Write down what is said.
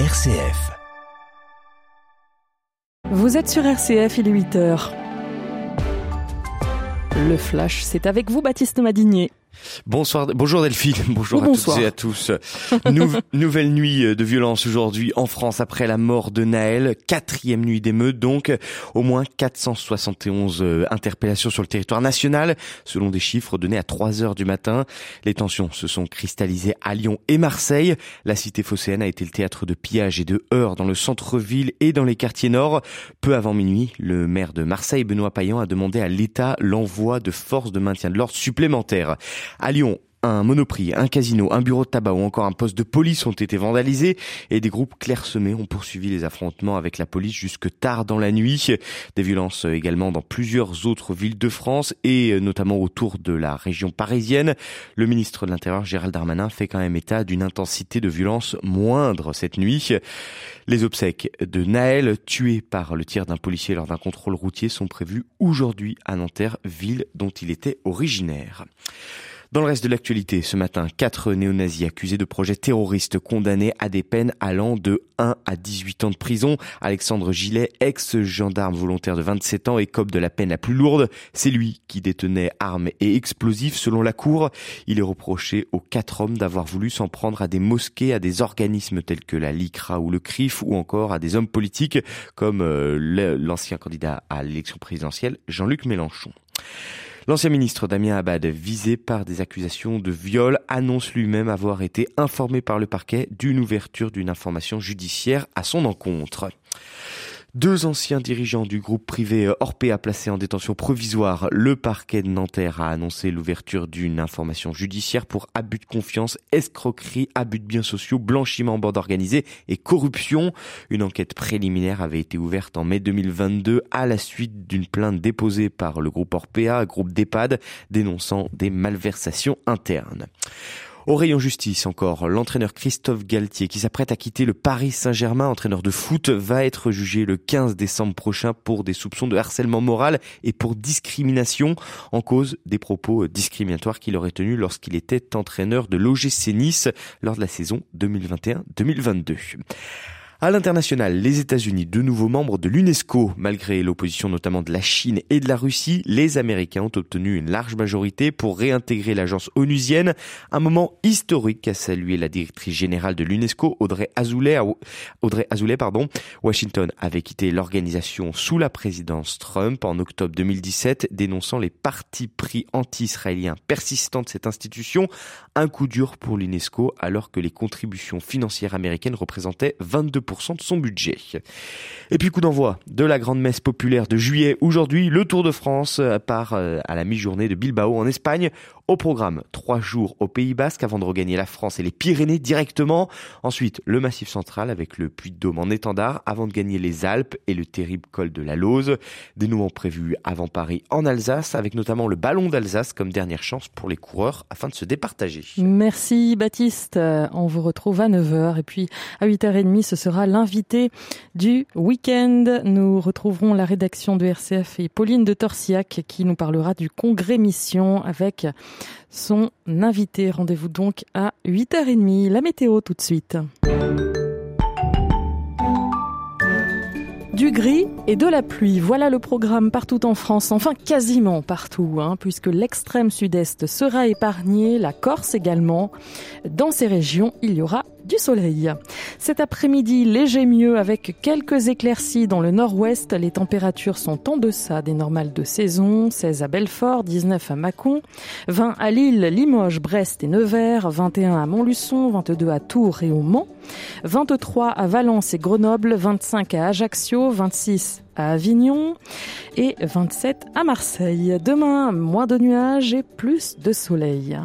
RCF. Vous êtes sur RCF, il est 8h. Le flash, c'est avec vous, Baptiste Madinier. Bonsoir, bonjour Delphine, bonjour à Bonsoir. toutes et à tous. Nou- nouvelle nuit de violence aujourd'hui en France après la mort de Naël, quatrième nuit d'émeute donc, au moins 471 euh, interpellations sur le territoire national, selon des chiffres donnés à 3 heures du matin. Les tensions se sont cristallisées à Lyon et Marseille. La cité phocéenne a été le théâtre de pillages et de heurts dans le centre-ville et dans les quartiers nord. Peu avant minuit, le maire de Marseille, Benoît Payan, a demandé à l'État l'envoi de forces de maintien de l'ordre supplémentaires. À Lyon, un monoprix, un casino, un bureau de tabac ou encore un poste de police ont été vandalisés et des groupes clairsemés ont poursuivi les affrontements avec la police jusque tard dans la nuit. Des violences également dans plusieurs autres villes de France et notamment autour de la région parisienne. Le ministre de l'Intérieur, Gérald Darmanin, fait quand même état d'une intensité de violence moindre cette nuit. Les obsèques de Naël, tué par le tir d'un policier lors d'un contrôle routier, sont prévues aujourd'hui à Nanterre, ville dont il était originaire. Dans le reste de l'actualité, ce matin, quatre néo-nazis accusés de projets terroristes condamnés à des peines allant de 1 à 18 ans de prison. Alexandre Gillet, ex-gendarme volontaire de 27 ans, écope de la peine la plus lourde. C'est lui qui détenait armes et explosifs selon la cour. Il est reproché aux quatre hommes d'avoir voulu s'en prendre à des mosquées, à des organismes tels que la LICRA ou le CRIF ou encore à des hommes politiques comme euh, l'ancien candidat à l'élection présidentielle Jean-Luc Mélenchon. L'ancien ministre Damien Abad, visé par des accusations de viol, annonce lui-même avoir été informé par le parquet d'une ouverture d'une information judiciaire à son encontre. Deux anciens dirigeants du groupe privé Orpea placés en détention provisoire. Le parquet de Nanterre a annoncé l'ouverture d'une information judiciaire pour abus de confiance, escroquerie, abus de biens sociaux, blanchiment en bande organisée et corruption. Une enquête préliminaire avait été ouverte en mai 2022 à la suite d'une plainte déposée par le groupe Orpea, groupe d'EHPAD, dénonçant des malversations internes. Au rayon justice encore, l'entraîneur Christophe Galtier, qui s'apprête à quitter le Paris Saint-Germain, entraîneur de foot, va être jugé le 15 décembre prochain pour des soupçons de harcèlement moral et pour discrimination en cause des propos discriminatoires qu'il aurait tenus lorsqu'il était entraîneur de l'OGC Nice lors de la saison 2021-2022. À l'international, les États-Unis, de nouveaux membres de l'UNESCO, malgré l'opposition notamment de la Chine et de la Russie, les Américains ont obtenu une large majorité pour réintégrer l'agence onusienne. Un moment historique a salué la directrice générale de l'UNESCO, Audrey Azoulay. Audrey Azoulay, pardon. Washington avait quitté l'organisation sous la présidence Trump en octobre 2017, dénonçant les partis pris anti-israéliens persistants de cette institution. Un coup dur pour l'UNESCO alors que les contributions financières américaines représentaient 22% de son budget. Et puis coup d'envoi de la grande messe populaire de juillet. Aujourd'hui, le Tour de France part euh, à la mi-journée de Bilbao en Espagne. Au programme, trois jours au Pays Basque avant de regagner la France et les Pyrénées directement. Ensuite, le Massif Central avec le Puy-de-Dôme en étendard avant de gagner les Alpes et le terrible col de la Lose. Dénouement prévu avant Paris en Alsace avec notamment le Ballon d'Alsace comme dernière chance pour les coureurs afin de se départager. Merci Baptiste. Euh, On vous retrouve à 9h et puis à 8h30 ce sera l'invité du week-end. Nous retrouverons la rédaction de RCF et Pauline de Torsiac qui nous parlera du congrès mission avec son invité. Rendez-vous donc à 8h30. La météo tout de suite. Du gris et de la pluie, voilà le programme partout en France, enfin quasiment partout, hein, puisque l'extrême sud-est sera épargné, la Corse également. Dans ces régions, il y aura du soleil. Cet après-midi, léger mieux avec quelques éclaircies dans le nord-ouest. Les températures sont en deçà des normales de saison. 16 à Belfort, 19 à Mâcon, 20 à Lille, Limoges, Brest et Nevers, 21 à Montluçon, 22 à Tours et au Mans, 23 à Valence et Grenoble, 25 à Ajaccio, 26 à Avignon et 27 à Marseille. Demain, moins de nuages et plus de soleil.